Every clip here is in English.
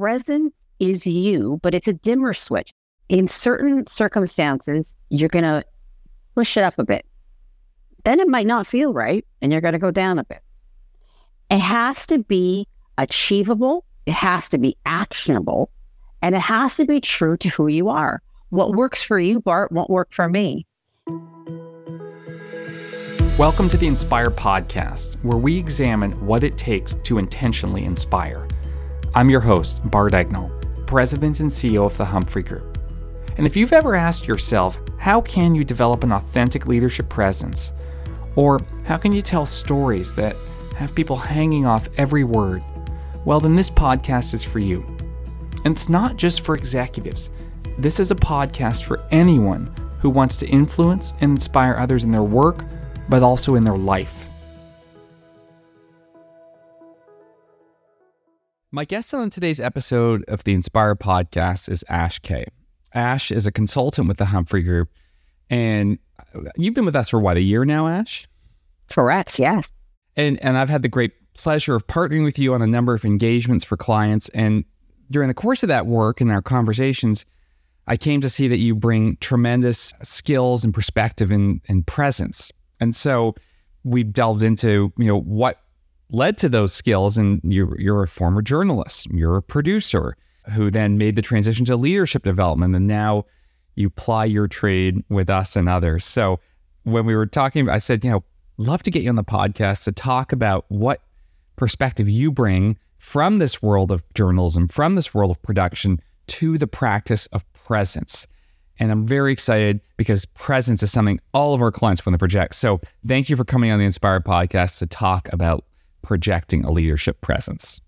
presence is you, but it's a dimmer switch. In certain circumstances, you're going to push it up a bit. Then it might not feel right and you're going to go down a bit. It has to be achievable, it has to be actionable, and it has to be true to who you are. What works for you, Bart, won't work for me. Welcome to the Inspire Podcast, where we examine what it takes to intentionally inspire. I'm your host, Bart Egnal, President and CEO of the Humphrey Group. And if you've ever asked yourself, how can you develop an authentic leadership presence? Or how can you tell stories that have people hanging off every word? Well, then this podcast is for you. And it's not just for executives, this is a podcast for anyone who wants to influence and inspire others in their work, but also in their life. My guest on today's episode of the Inspire podcast is Ash Kay. Ash is a consultant with the Humphrey Group, and you've been with us for what a year now, Ash? Correct. Yes. And and I've had the great pleasure of partnering with you on a number of engagements for clients. And during the course of that work and our conversations, I came to see that you bring tremendous skills and perspective and, and presence. And so we delved into you know what led to those skills. And you're, you're a former journalist, you're a producer who then made the transition to leadership development. And now you ply your trade with us and others. So when we were talking, I said, you know, love to get you on the podcast to talk about what perspective you bring from this world of journalism, from this world of production to the practice of presence. And I'm very excited because presence is something all of our clients want to project. So thank you for coming on the Inspire podcast to talk about projecting a leadership presence.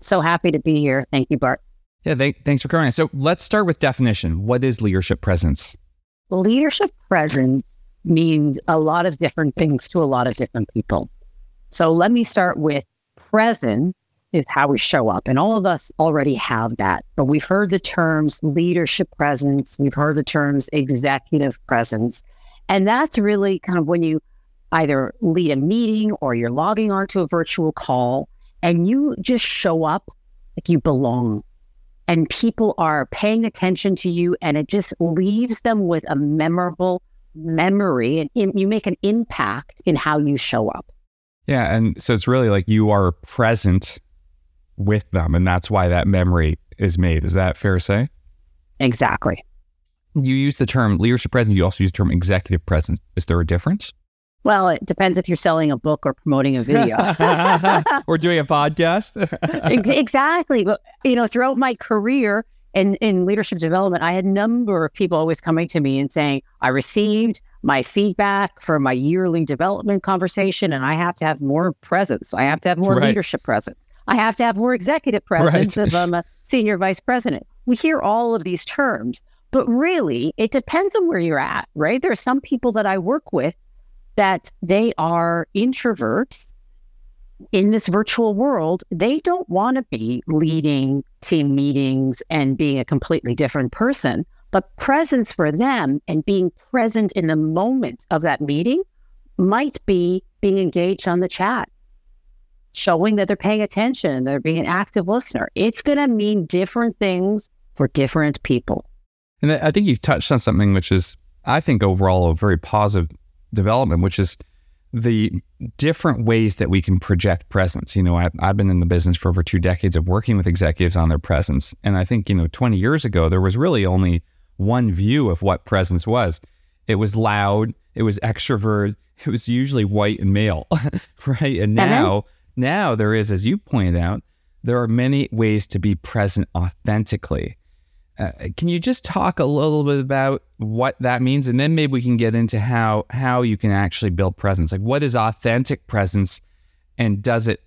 So happy to be here. Thank you, Bart. Yeah, thanks for coming. So let's start with definition. What is leadership presence? Leadership presence means a lot of different things to a lot of different people. So let me start with presence is how we show up. And all of us already have that. But we've heard the terms leadership presence, we've heard the terms executive presence. And that's really kind of when you either lead a meeting or you're logging onto a virtual call and you just show up like you belong and people are paying attention to you and it just leaves them with a memorable memory and in, you make an impact in how you show up. Yeah. And so it's really like you are present with them and that's why that memory is made. Is that fair to say? Exactly. You use the term leadership presence. You also use the term executive presence. Is there a difference? Well, it depends if you're selling a book or promoting a video or doing a podcast. exactly. But, you know, throughout my career in, in leadership development, I had a number of people always coming to me and saying, I received my feedback for my yearly development conversation, and I have to have more presence. I have to have more right. leadership presence. I have to have more executive presence right. if I'm a senior vice president. We hear all of these terms, but really, it depends on where you're at, right? There are some people that I work with that they are introverts in this virtual world. They don't want to be leading team meetings and being a completely different person. But presence for them and being present in the moment of that meeting might be being engaged on the chat, showing that they're paying attention, and they're being an active listener. It's going to mean different things for different people. And I think you've touched on something which is, I think, overall a very positive development, which is the different ways that we can project presence. You know, I, I've been in the business for over two decades of working with executives on their presence. And I think, you know, 20 years ago, there was really only one view of what presence was it was loud, it was extrovert, it was usually white and male, right? And uh-huh. now, now there is, as you pointed out, there are many ways to be present authentically. Uh, can you just talk a little bit about what that means, and then maybe we can get into how how you can actually build presence? Like, what is authentic presence, and does it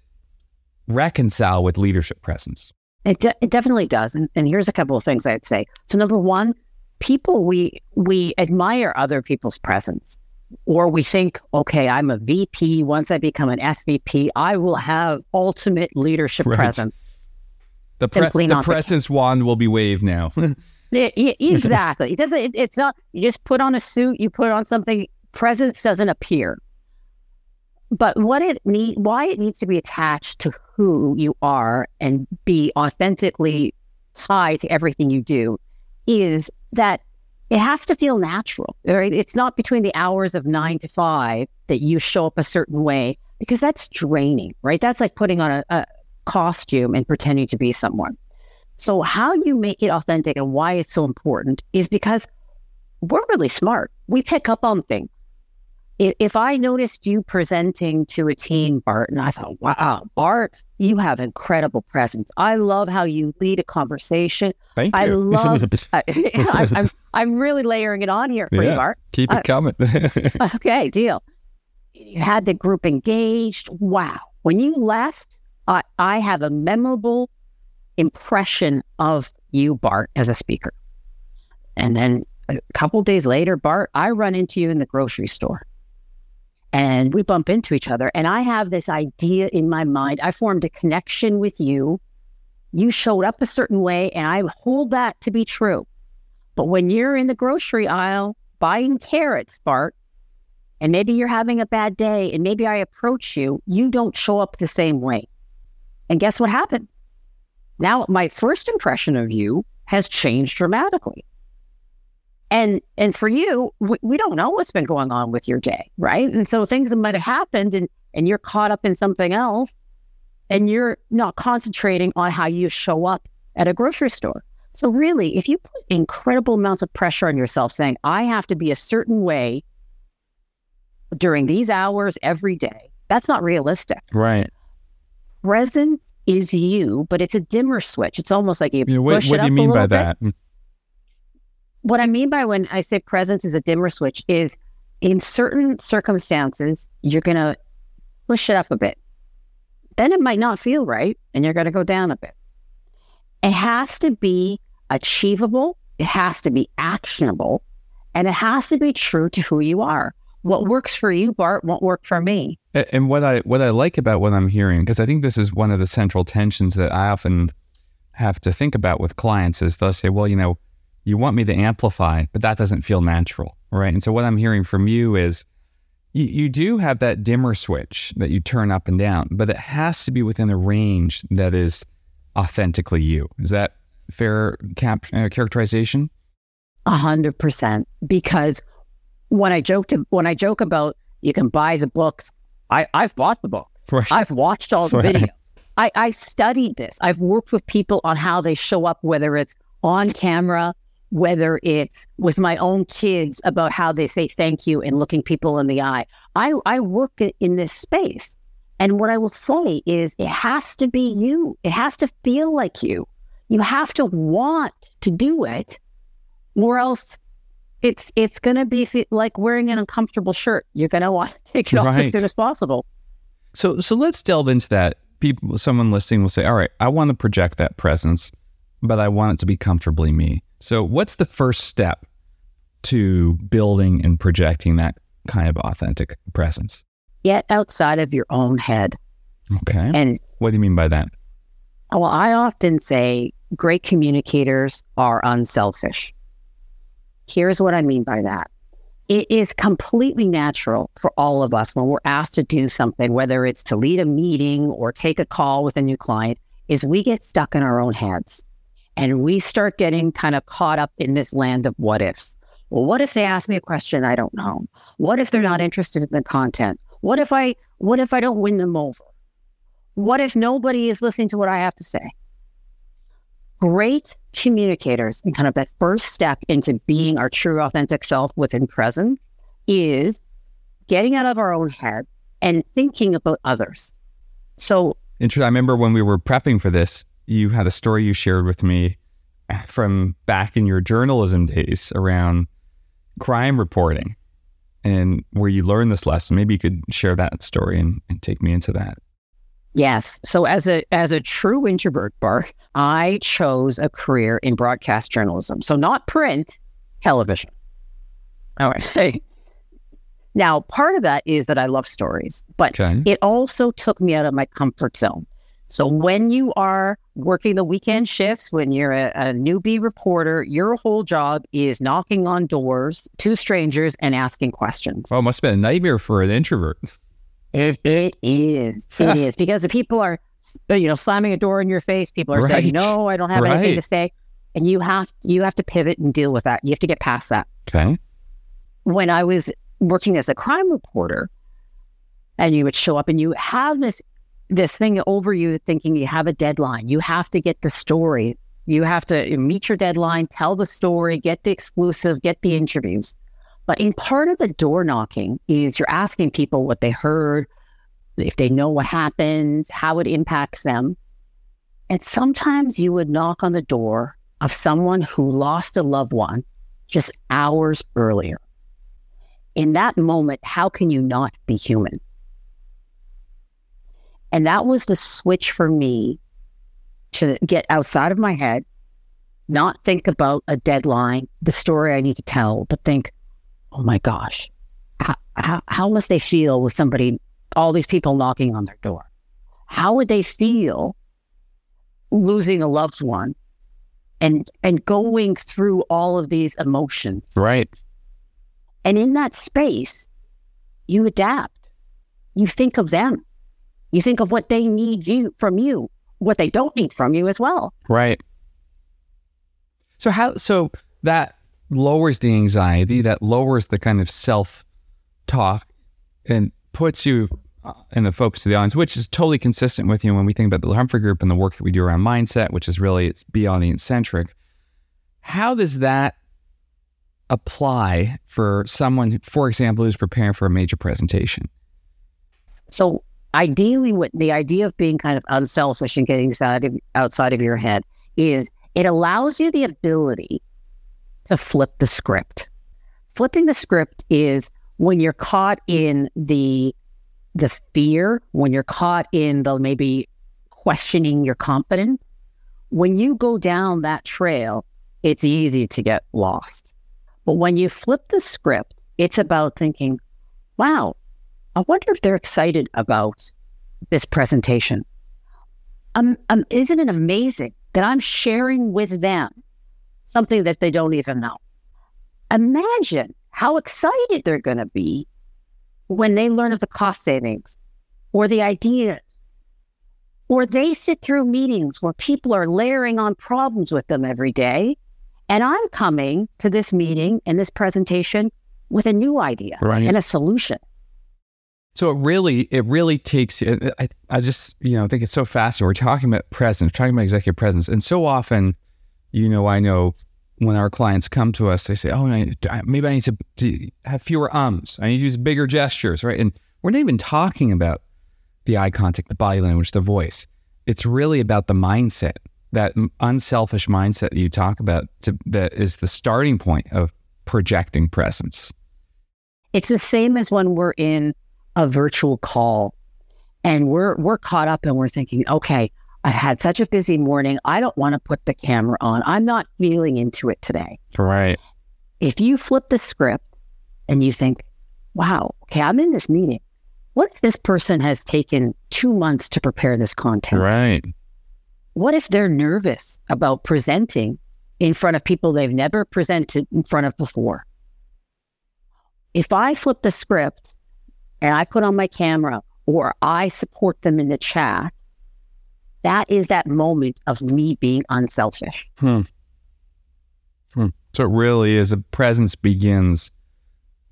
reconcile with leadership presence? It, de- it definitely does. And, and here's a couple of things I'd say. So, number one, people we we admire other people's presence, or we think, okay, I'm a VP. Once I become an SVP, I will have ultimate leadership right. presence. The, pre- the presence the wand will be waved now. exactly. It doesn't. It, it's not. You just put on a suit. You put on something. Presence doesn't appear. But what it need, why it needs to be attached to who you are and be authentically tied to everything you do is that it has to feel natural, right? It's not between the hours of nine to five that you show up a certain way because that's draining, right? That's like putting on a, a costume and pretending to be someone. So, how you make it authentic and why it's so important is because we're really smart. We pick up on things. If I noticed you presenting to a team, Bart, and I thought, wow, Bart, you have incredible presence. I love how you lead a conversation. Thank you. I love, I, am I'm, I'm really layering it on here for yeah, you, Bart. Keep it uh, coming. okay, deal. You had the group engaged. Wow. When you left, I, I have a memorable impression of you, Bart, as a speaker. And then a couple days later, Bart, I run into you in the grocery store and we bump into each other. And I have this idea in my mind. I formed a connection with you. You showed up a certain way, and I hold that to be true. But when you're in the grocery aisle buying carrots, Bart, and maybe you're having a bad day, and maybe I approach you, you don't show up the same way. And guess what happens? Now, my first impression of you has changed dramatically. And and for you, we, we don't know what's been going on with your day, right? And so things might have happened, and and you're caught up in something else, and you're not concentrating on how you show up at a grocery store. So really, if you put incredible amounts of pressure on yourself, saying I have to be a certain way during these hours every day, that's not realistic. Right. Presence is you, but it's a dimmer switch. It's almost like you. what, what do you mean by that? Bit what I mean by when I say presence is a dimmer switch is in certain circumstances, you're going to push it up a bit. Then it might not feel right and you're going to go down a bit. It has to be achievable, it has to be actionable, and it has to be true to who you are. What works for you, Bart, won't work for me. And what I what I like about what I'm hearing, because I think this is one of the central tensions that I often have to think about with clients, is they'll say, "Well, you know, you want me to amplify, but that doesn't feel natural, right? And so what I'm hearing from you is you, you do have that dimmer switch that you turn up and down, but it has to be within a range that is authentically you. Is that fair cap, uh, characterization? A hundred percent. Because when I joke to, when I joke about you can buy the books, I, I've bought the book. Right. I've watched all the right. videos. I, I studied this. I've worked with people on how they show up, whether it's on camera, whether it's with my own kids about how they say thank you and looking people in the eye. I, I work in this space. And what I will say is it has to be you. It has to feel like you. You have to want to do it, or else it's it's going to be mm. like wearing an uncomfortable shirt. You're going to want to take it off as soon as possible. So so let's delve into that. People, someone listening will say, "All right, I want to project that presence, but I want it to be comfortably me." So, what's the first step to building and projecting that kind of authentic presence? Get outside of your own head. Okay. And what do you mean by that? Well, I often say great communicators are unselfish. Here's what I mean by that. It is completely natural for all of us when we're asked to do something, whether it's to lead a meeting or take a call with a new client, is we get stuck in our own heads. And we start getting kind of caught up in this land of what ifs. Well, what if they ask me a question I don't know? What if they're not interested in the content? What if I what if I don't win them over? What if nobody is listening to what I have to say? Great communicators and kind of that first step into being our true authentic self within presence is getting out of our own heads and thinking about others. So Interesting. I remember when we were prepping for this, you had a story you shared with me from back in your journalism days around crime reporting and where you learned this lesson. Maybe you could share that story and, and take me into that. Yes. So as a as a true introvert, Bart, I chose a career in broadcast journalism. So not print, television. All right. Say now, part of that is that I love stories, but okay. it also took me out of my comfort zone. So when you are working the weekend shifts, when you're a, a, newbie reporter, your whole job is knocking on doors to strangers and asking questions. Oh, it must have been a nightmare for an introvert. It, it is. It is because the people are, uh, you know, slamming a door in your face. People are Right. saying, "No, I don't have anything to say," and you have you have to pivot and deal with that. You have to get past that. Okay. When I was working as a crime reporter, and you would show up and you have this this thing over you, thinking you have a deadline. You have to get the story. You have to meet your deadline, tell the story, get the exclusive, get the interviews. But in part of the door knocking is you're asking people what they heard, if they know what happened, how it impacts them. And sometimes you would knock on the door of someone who lost a loved one just hours earlier. In that moment, how can you not be human? And that was the switch for me to get outside of my head, not think about a deadline, the story I need to tell, but think, oh my gosh, how, how, how must they feel with somebody, all these people knocking on their door? How would they feel losing a loved one and and going through all of these emotions? Right. And in that space, you adapt. You think of them. You think of what they need you from you, what they don't need from you as well. Right. So how so that lowers the anxiety, that lowers the kind of self talk and puts you uh, in the focus of the audience, which is totally consistent with you when we think about the Humphrey Group and the work that we do around mindset, which is really it's be audience centric. How does that apply for someone, for example, who's preparing for a major presentation? So ideally what the idea of being kind of unselfish and getting outside of, outside of your head is it allows you the ability to flip the script. Flipping the script is when you're caught in the the fear, when you're caught in the maybe questioning your confidence, when you go down that trail, it's easy to get lost. But when you flip the script, it's about thinking, wow, I wonder if they're excited about this presentation. Um, um, isn't it amazing that I'm sharing with them something that they don't even know? Imagine how excited they're going to be when they learn of the cost savings or the ideas, or they sit through meetings where people are layering on problems with them every day. And I'm coming to this meeting and this presentation with a new idea Right. and a solution. So it really, it really takes. I, I just, you know, think it's so fascinating. We're talking about presence, talking about executive presence, and so often, you know, I know when our clients come to us, they say, "Oh, maybe I need to, to have fewer ums. I need to use bigger gestures, right?" And we're not even talking about the eye contact, the body language, the voice. It's really about the mindset, that unselfish mindset that you talk about, to, that is the starting point of projecting presence. It's the same as when we're in a virtual call and we're we're caught up and we're thinking, okay, I had such a busy morning. I don't want to put the camera on. I'm not feeling into it today. Right. If you flip the script and you think, wow, okay, I'm in this meeting. What if this person has taken two months to prepare this content? Right. What if they're nervous about presenting in front of people they've never presented in front of before? If I flip the script and I put on my camera or I support them in the chat, that is that moment of me being unselfish. Hmm. Hmm. So it really is a presence begins,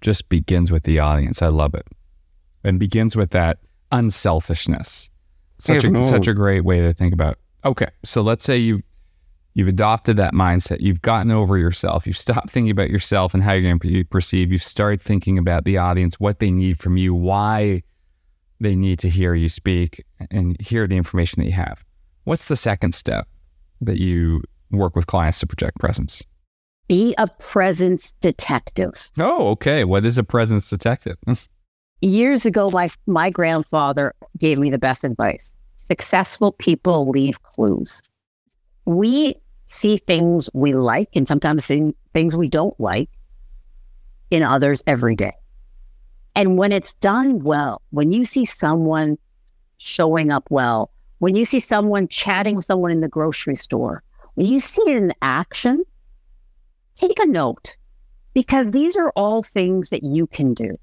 just begins with the audience. I love it. And begins with that unselfishness. Such a, such a great way to think about. Okay. So let's say you you've adopted that mindset. You've gotten over yourself. You've stopped thinking about yourself and how you're going to be perceived. You've started thinking about the audience, what they need from you, why they need to hear you speak and hear the information that you have. What's the second step that you work with clients to project presence? Be a presence detective. Oh, okay. What is a presence detective? Years ago, my, my grandfather gave me the best advice successful people leave clues. We see things we like and sometimes see things we don't like in others every day. And when it's done well, when you see someone showing up well, when you see someone chatting with someone in the grocery store, when you see it in action, take a note because these are all things that you can do.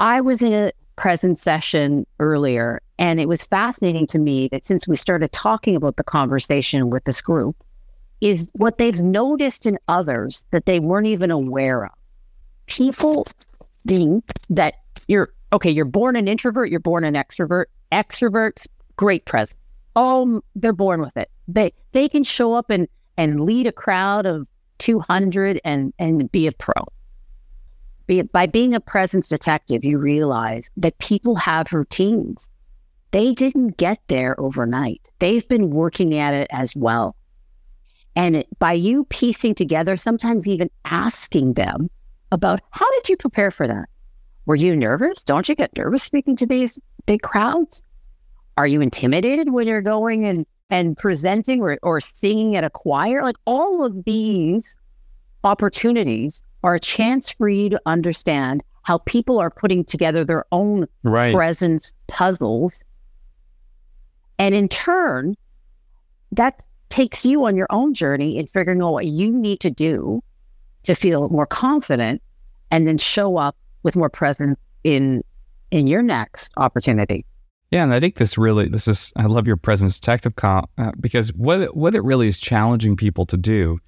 I was in a present session earlier, and it was fascinating to me that since we started talking about the conversation with this group, is what they've noticed in others that they weren't even aware of. People think that you're okay, you're born an introvert, you're born an extrovert. Extroverts, great presence. Oh, they're born with it. They they can show up and and lead a crowd of 200 and and be a pro. Be, by being a presence detective, you realize that people have routines. They didn't get there overnight. They've been working at it as well. And it, by you piecing together, sometimes even asking them about how did you prepare for that? Were you nervous? Don't you get nervous speaking to these big crowds? Are you intimidated when you're going and, and presenting or, or singing at a choir? Like all of these opportunities are a chance for you to understand how people are putting together their own right. presence puzzles. And in turn, that takes you on your own journey in figuring out what you need to do to feel more confident and then show up with more presence in in your next opportunity. Yeah, and I think this really this is I love your presence detective comp uh, because what it, what it really is challenging people to do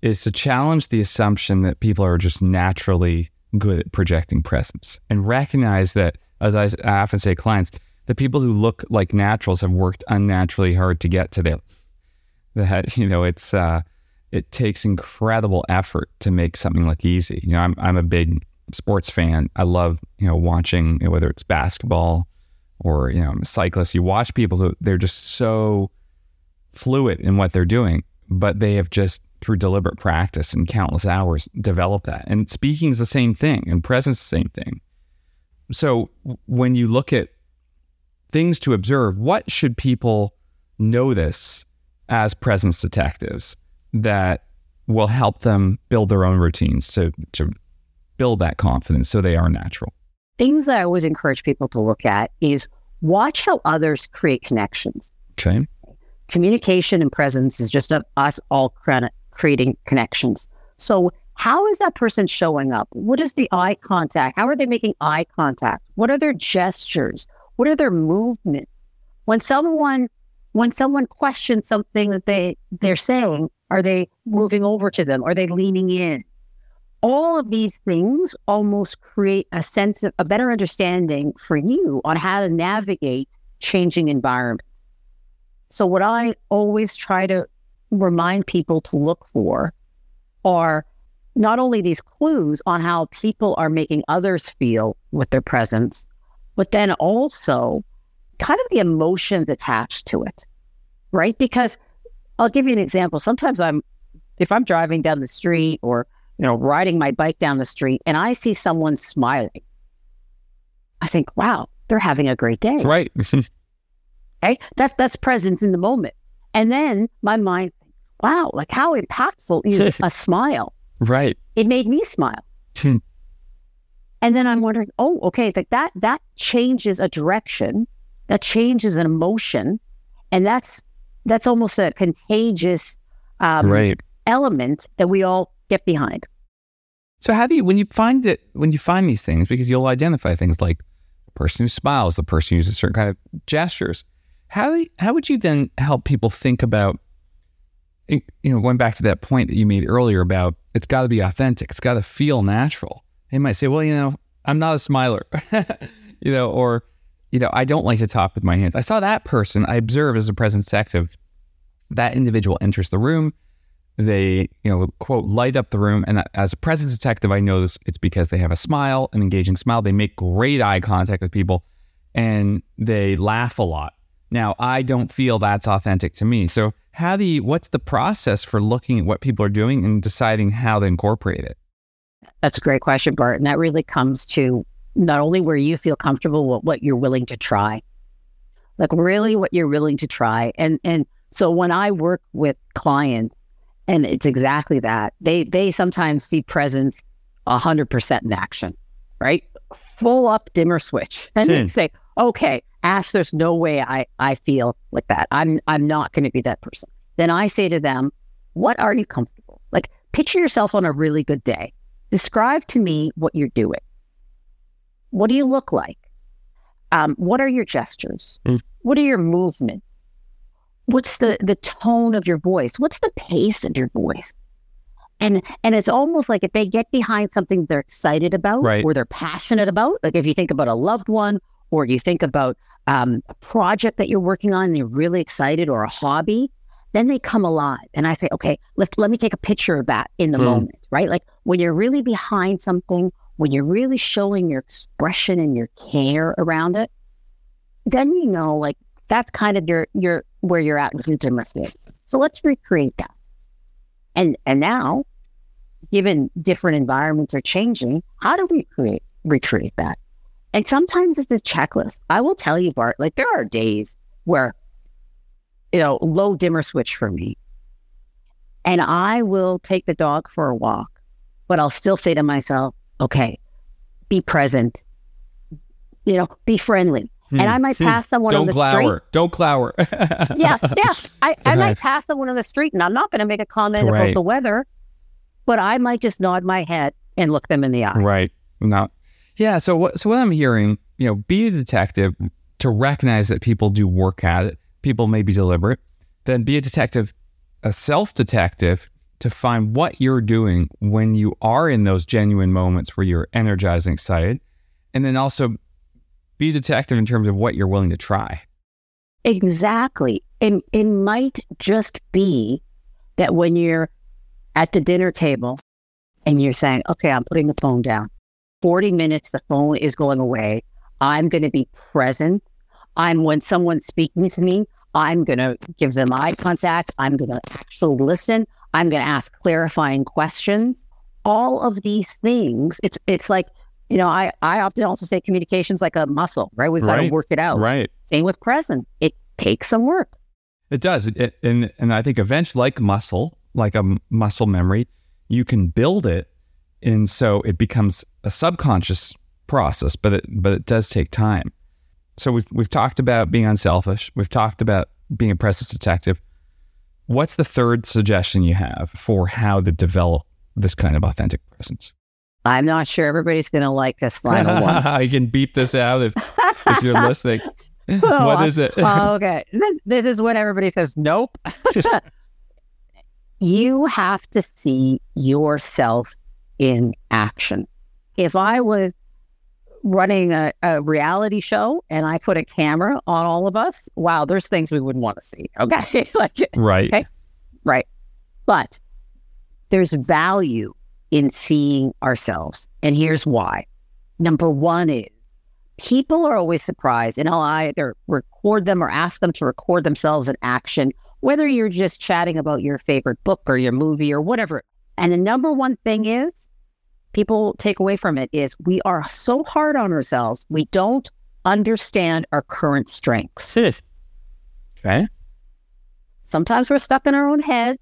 is to challenge the assumption that people are just naturally good at projecting presence and recognize that as I, I often say clients the people who look like naturals have worked unnaturally hard to get to there that you know it's uh, it takes incredible effort to make something look easy. You know, I'm I'm a big sports fan. I love you know watching you know, whether it's basketball or you know I'm a cyclist. You watch people who they're just so fluid in what they're doing, but they have just through deliberate practice and countless hours developed that. And speaking is the same thing, and presence the same thing. So when you look at things to observe, what should people notice as presence detectives that will help them build their own routines to, to build that confidence so they are natural. Things that I always encourage people to look at is watch how others create connections. Okay. Communication and presence is just us all creating connections. So, how is that person showing up? What is the eye contact? How are they making eye contact? What are their gestures? What are their movements? When someone when someone questions something that they they're saying, are they moving over to them? Are they leaning in? All of these things almost create a sense of a better understanding for you on how to navigate changing environments. So, what I always try to remind people to look for are not only these clues on how people are making others feel with their presence, but then also kind of the emotions attached to it, right? Because I'll give you an example. Sometimes I'm, if I'm driving down the street or, you know, riding my bike down the street and I see someone smiling, I think, wow, they're having a great day. Right. okay. That, that's presence in the moment. And then my mind thinks, wow, like how impactful is a smile? Right. It made me smile. Hmm. and then I'm wondering, oh, okay, like that that changes a direction that changes an emotion, and that's that's almost a contagious um, right. element that we all get behind. So how do you when you find it when you find these things because you'll identify things like the person who smiles, the person who uses certain kind of gestures. How do you, how would you then help people think about you know going back to that point that you made earlier about it's got to be authentic, it's got to feel natural. They might say, well, you know, I'm not a smiler, you know, or you know, I don't like to talk with my hands. I saw that person, I observed as a presence detective, that individual enters the room. They, you know, quote, light up the room. And as a presence detective, I know this, it's because they have a smile, an engaging smile. They make great eye contact with people and they laugh a lot. Now, I don't feel that's authentic to me. So, how do you, what's the process for looking at what people are doing and deciding how to incorporate it? That's a great question, Bart. And that really comes to not only where you feel comfortable, but what you're willing to try. Like really what you're willing to try. And and so when I work with clients, and it's exactly that, they they sometimes see presence hundred percent in action, right? Full up dimmer switch. And they say, okay, Ash, there's no way I, I feel like that. I'm I'm not gonna be that person. Then I say to them, what are you comfortable? Like picture yourself on a really good day. Describe to me what you're doing. What do you look like? Um, what are your gestures? Mm. What are your movements? What's the the tone of your voice? What's the pace of your voice? And and it's almost like if they get behind something they're excited about Right. or they're passionate about, like if you think about a loved one or you think about um, a project that you're working on and you're really excited or a hobby, then they come alive. And I say, okay, let, let me take a picture of that in the Hmm. moment, right? Like when you're really behind something, when you're really showing your expression and your care around it, then you know, like that's kind of your your where you're at with intimacy. So let's recreate that. And and now, given different environments are changing, how do we create recreate that? And sometimes it's a checklist. I will tell you, Bart, like there are days where, you know, low dimmer switch for me. And I will take the dog for a walk, but I'll still say to myself, okay, be present, you know, be friendly. And hmm. I might hmm. pass someone on Don't the street. glower. Don't glower. Yeah, yeah. I, I might pass someone on the street and I'm not going to make a comment Right. about the weather, but I might just nod my head and look them in the eye. Right. No. Yeah. So what? So what I'm hearing, you know, be a detective to recognize that people do work at it. People may be deliberate. Then be a detective, a self detective to find what you're doing when you are in those genuine moments where you're energized and excited, and then also be detective in terms of what you're willing to try. Exactly. And it might just be that when you're at the dinner table and you're saying, okay, I'm putting the phone down. 40 minutes, the phone is going away. I'm going to be present. I'm when someone's speaking to me, I'm going to give them eye contact. I'm going to actually listen. I'm going to ask clarifying questions. All of these things, it's it's like, you know, I, I often also say communication's like a muscle, right? We've got to work it out. Right. Same with presence. It takes some work. It does. It, and and I think eventually, like muscle, like a muscle memory, you can build it, and so it becomes a subconscious process. But it but it does take time. So we've we've talked about being unselfish. We've talked about being a presence detective. What's the third suggestion you have for how to develop this kind of authentic presence? I'm not sure everybody's going to like this final one. I can beep this out if, if you're listening. Oh, what is it? Oh, okay. This, this is when everybody says, nope. you have to see yourself in action. If I was running a, a reality show and I put a camera on all of us, wow, there's things we wouldn't want to see. Okay. like, right. Okay. right. But there's value in seeing ourselves. And here's why. Number one is people are always surprised, and I'll either record them or ask them to record themselves in action, whether you're just chatting about your favorite book or your movie or whatever. And the number one thing is people take away from it is we are so hard on ourselves, we don't understand our current strengths. Okay. Sometimes we're stuck in our own heads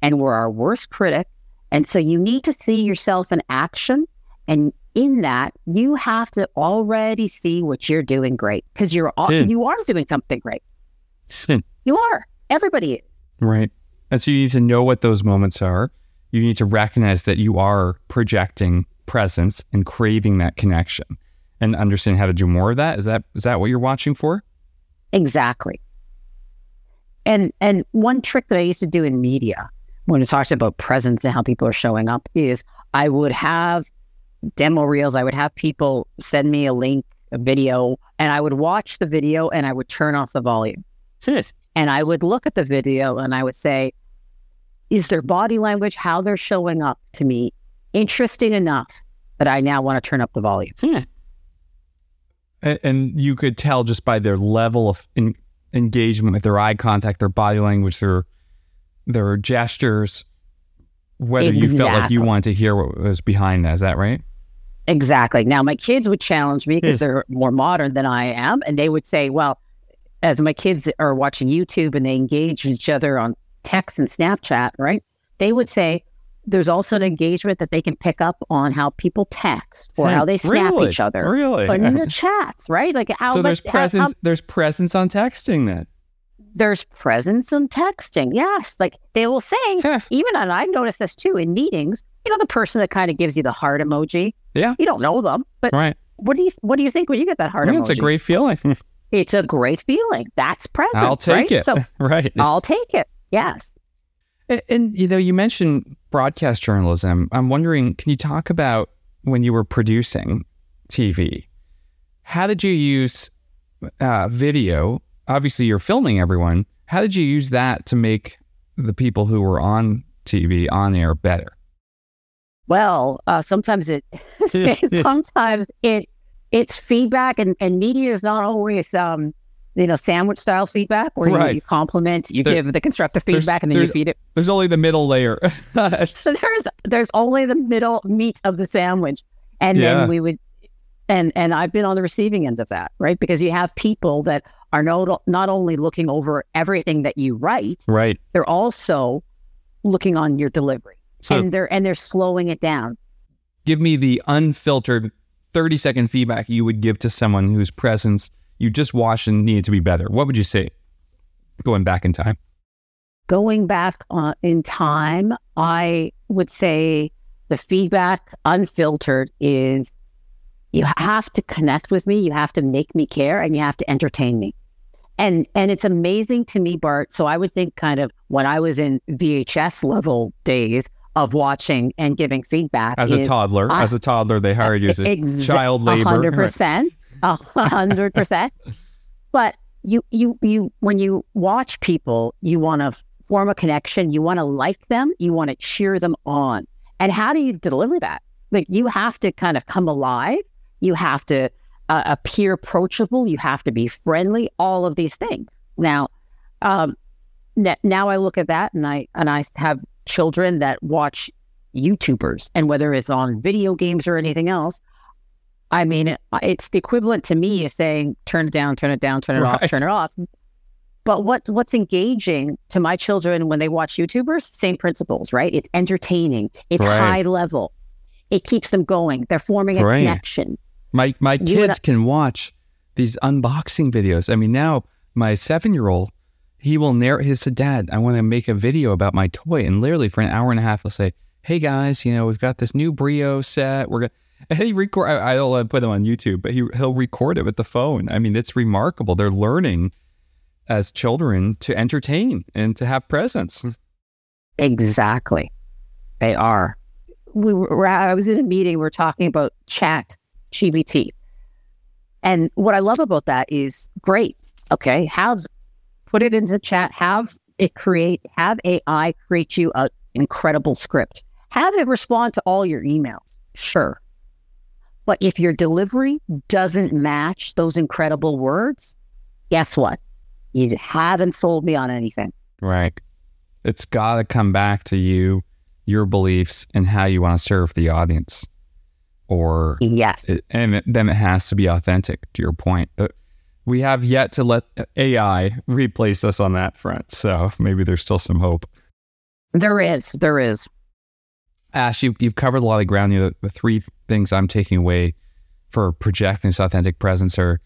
and we're our worst critic. And so you need to see yourself in action. And in that, you have to already see what you're doing great because you're al- Hmm. you are doing something great. You are. Everybody is. Right. And so you need to know what those moments are. You need to recognize that you are projecting presence and craving that connection and understand how to do more of that. Is that is that what you're watching for? Exactly. And and one trick that I used to do in media when it talks about presence and how people are showing up is I would have demo reels. I would have people send me a link, a video, and I would watch the video and I would turn off the volume. And I would look at the video and I would say, is their body language, how they're showing up to me, interesting enough that I now want to turn up the volume? And, and you could tell just by their level of en- engagement with their eye contact, their body language, their their gestures, whether you felt like you wanted to hear what was behind that. Is that right? Exactly. Now, my kids would challenge me because they're more modern than I am. And they would say, well, as my kids are watching YouTube and they engage each other on text and Snapchat, right? They would say, there's also an engagement that they can pick up on how people text or hmm, how they snap Really? each other Really? or in the chats, right? Like how so much, there's how- how- presence. there's presence on texting then. there's presence on texting. Yes. Like they will say, even, and I've noticed this too in meetings, you know, the person that kind of gives you the heart emoji, Yeah. you don't know them, but Right. what do you what do you think when you get that heart Yeah, emoji? it's a great feeling. It's a great feeling. That's presence. I'll take right? it. So right. I'll take it. Yes. And, and, you know, you mentioned broadcast journalism. I'm wondering, can you talk about when you were producing TV? How did you use uh, video? Obviously, you're filming everyone. How did you use that to make the people who were on TV on air better? Well, uh, sometimes it sometimes it it's feedback and, and media is not always um you know sandwich style feedback where Right. you, you compliment, you There- give the constructive feedback, and then you feed it. There's only the middle layer. So there's there's only the middle meat of the sandwich, and Yeah. then we would, and and I've been on the receiving end of that, right? Because you have people that are not not only looking over everything that you write, right. they're also looking on your delivery, So and they're and they're slowing it down. give me the unfiltered 30 second feedback you would give to someone whose presence you just watched and needed to be better. What would you say going back in time? Going back uh, in time, I would say the feedback unfiltered is you have to connect with me, you have to make me care, and you have to entertain me. And and it's amazing to me, Bart. So I would think kind of when I was in VHS level days of watching and giving feedback As a is toddler, as a toddler, they hired you as a Exa- child labor. Hundred percent. A hundred percent. But you, you, you, when you watch people, you want to form a connection. You want to like them. You want to cheer them on. And how do you deliver that? Like you have to kind of come alive. You have to uh, appear approachable. You have to be friendly. All of these things. Now, um, n- now I look at that and I and I have children that watch YouTubers, and whether it's on video games or anything else, I mean, it's the equivalent to me as saying, turn it down, turn it down, turn it off, turn it off. But what what's engaging to my children when they watch YouTubers? Same principles, right? It's entertaining. It's Right. high level. It keeps them going. They're forming a Right. connection. My my You kids can watch these unboxing videos. I mean, now my seven year old, he will narrate. He said, "Dad, I want to make a video about my toy," and literally for an hour and a half, he'll say, "Hey guys, you know, we've got this new Brio set. We're gonna." And he record. I, I'll uh, put him on YouTube, but he he'll record it with the phone. I mean, it's remarkable. They're learning as children to entertain and to have presence. Exactly. They are. We were, I was in a meeting, we are talking about chat GBT. And what I love about that is great. Okay. Have put it into chat, have it create, have AI create you an incredible script. Have it respond to all your emails. Sure. But if your delivery doesn't match those incredible words, guess what? You haven't sold me on anything. Right. It's got to come back to you, your beliefs, and how you want to serve the audience. Or, Yes. it, and it, then it has to be authentic, to your point. But we have yet to let AI replace us on that front. So maybe there's still some hope. There is. There is. Ash, you, you've covered a lot of ground. You know, the, the three things I'm taking away for projecting this authentic presence are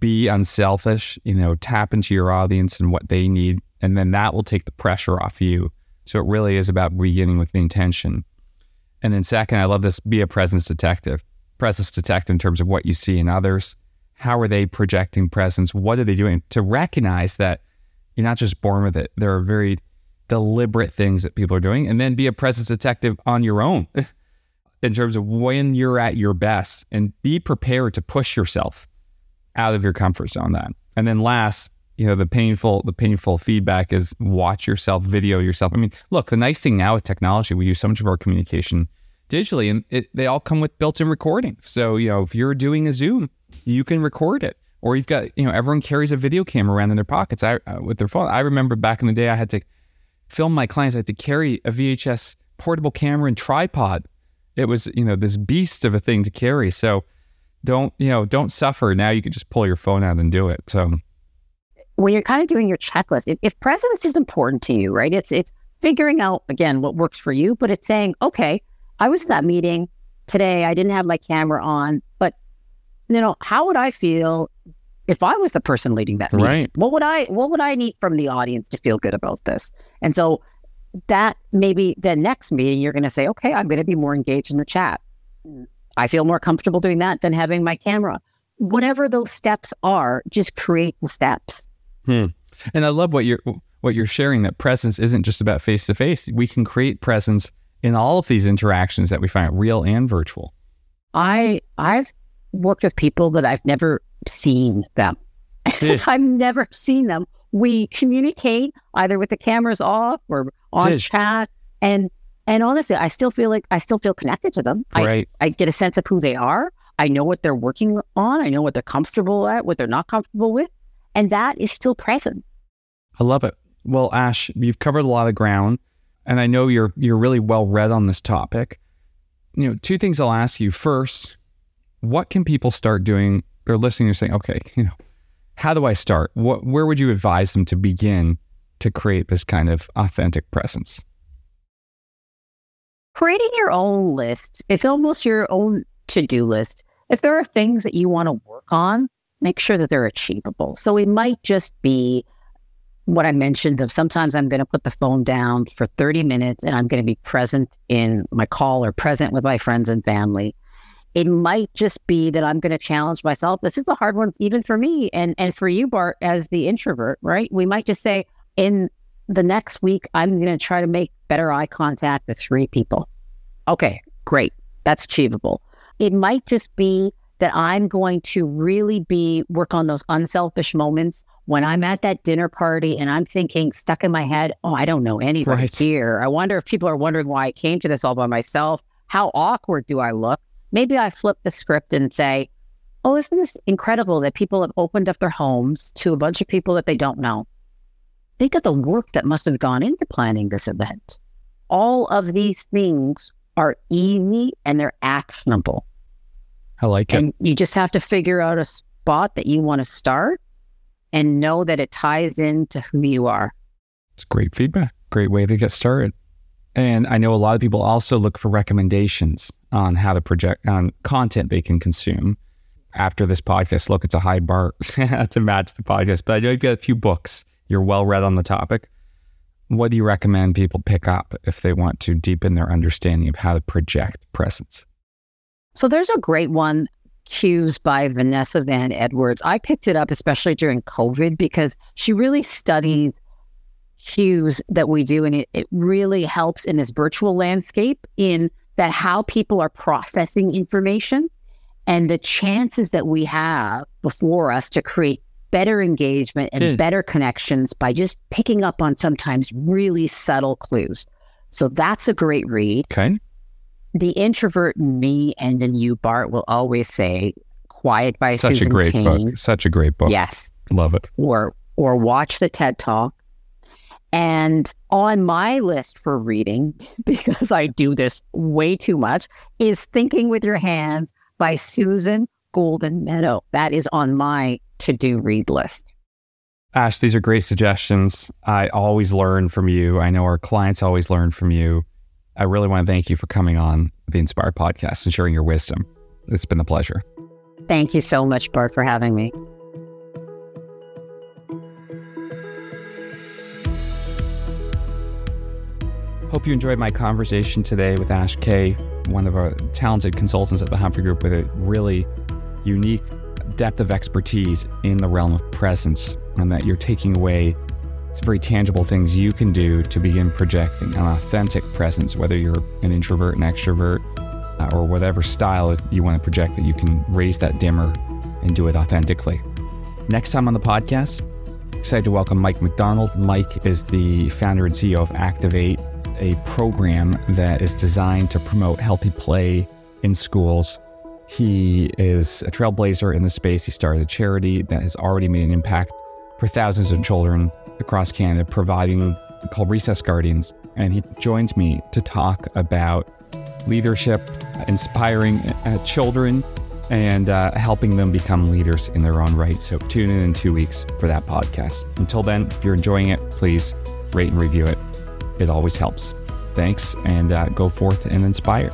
be unselfish, you know, tap into your audience and what they need. And then that will take the pressure off you. So it really is about beginning with the intention. And then second, I love this be a presence detective. Presence detective in terms of what you see in others. How are they projecting presence? What are they doing? To recognize that you're not just born with it. There are very deliberate things that people are doing. And then be a presence detective on your own in terms of when you're at your best and be prepared to push yourself out of your comfort zone that. And then last, you know, the painful the painful feedback is watch yourself, video yourself. I mean, look, the nice thing now with technology, we use so much of our communication digitally and it, they all come with built-in recording. So, you know, if you're doing a Zoom, you can record it. Or you've got, you know, everyone carries a video camera around in their pockets I, uh, with their phone. I remember back in the day, I had to film my clients. I had to carry a VHS portable camera and tripod. It was, you know, this beast of a thing to carry. So don't, you know, don't suffer. Now you can just pull your phone out and do it. So when you're kind of doing your checklist, if, if presence is important to you, right? It's it's figuring out again what works for you, but it's saying, okay, I was at that meeting today. I didn't have my camera on, but you know, how would I feel if I was the person leading that meeting? Right. What would I what would I need from the audience to feel good about this? And so that maybe the next meeting you're going to say, okay, I'm going to be more engaged in the chat. I feel more comfortable doing that than having my camera. Whatever those steps are, just create the steps. Hmm. And I love what you're what you're sharing that presence isn't just about face to face. We can create presence in all of these interactions that we find real and virtual. I I've worked with people that I've never seen them. I've never seen them. We communicate either with the cameras off or on chat and and honestly, I still feel like I still feel connected to them. Right. I, I get a sense of who they are. I know what they're working on. I know what they're comfortable at, what they're not comfortable with. And that is still present. I love it. Well, Ash, you've covered a lot of ground and I know you're you're really well read on this topic. You know, two things I'll ask you. First, what can people start doing? They're listening and saying, okay, you know, how do I start? What where would you advise them to begin to create this kind of authentic presence? Creating your own list. It's almost your own to-do list. If there are things that you want to work on, make sure that they're achievable. So it might just be what I mentioned of sometimes I'm going to put the phone down for 30 minutes and I'm going to be present in my call or present with my friends and family. It might just be that I'm going to challenge myself. This is a hard one, even for me and, and for you, Bart, as the introvert, right? We might just say, in the next week, I'm going to try to make better eye contact with three people. Okay, great. That's achievable. It might just be that I'm going to really be work on those unselfish moments when I'm at that dinner party and I'm thinking stuck in my head, oh, I don't know anybody right. here. I wonder if people are wondering why I came to this all by myself. How awkward do I look? Maybe I flip the script and say, oh, isn't this incredible that people have opened up their homes to a bunch of people that they don't know? Think of the work that must have gone into planning this event. All of these things are easy and they're actionable. I like it. And you just have to figure out a spot that you want to start and know that it ties into who you are. It's great feedback. Great way to get started. And I know a lot of people also look for recommendations on how to project on content they can consume after this podcast. Look, it's a high bar to match the podcast, but I know you've got a few books. You're well read on the topic. What do you recommend people pick up if they want to deepen their understanding of how to project presence? So there's a great one, Cues by Vanessa Van Edwards. I picked it up especially during COVID because she really studies cues that we do. And it, it really helps in this virtual landscape in that how people are processing information and the chances that we have before us to create better engagement and hmm. better connections by just picking up on sometimes really subtle clues. So that's a great read. Okay the introvert in me and in you, Bart, will always say, "Quiet" by such Susan a great book. Such a great book. Yes, love it. Or or watch the TED Talk. And on my list for reading, because I do this way too much, is Thinking with Your Hands by Susan Goldin-Meadow. That is on my to do read list. Ash, these are great suggestions. I always learn from you. I know our clients always learn from you. I really want to thank you for coming on the Inspire podcast and sharing your wisdom. It's been a pleasure. Thank you so much, Bart, for having me. Hope you enjoyed my conversation today with Ash Kay, one of our talented consultants at the Humphrey Group with a really unique depth of expertise in the realm of presence, and that you're taking away it's very tangible things you can do to begin projecting an authentic presence, whether you're an introvert, an extrovert, uh, or whatever style you want to project, that you can raise that dimmer and do it authentically. Next time on the podcast, excited to welcome Mike McDonald. Mike is the founder and CEO of Activate, a program that is designed to promote healthy play in schools. He is a trailblazer in the space. He started a charity that has already made an impact for thousands of children across Canada providing called Recess Guardians. And he joins me to talk about leadership, inspiring uh, children, and uh, helping them become leaders in their own right. So tune in in two weeks for that podcast. Until then, if you're enjoying it, please rate and review it. It always helps. Thanks, and uh, go forth and inspire.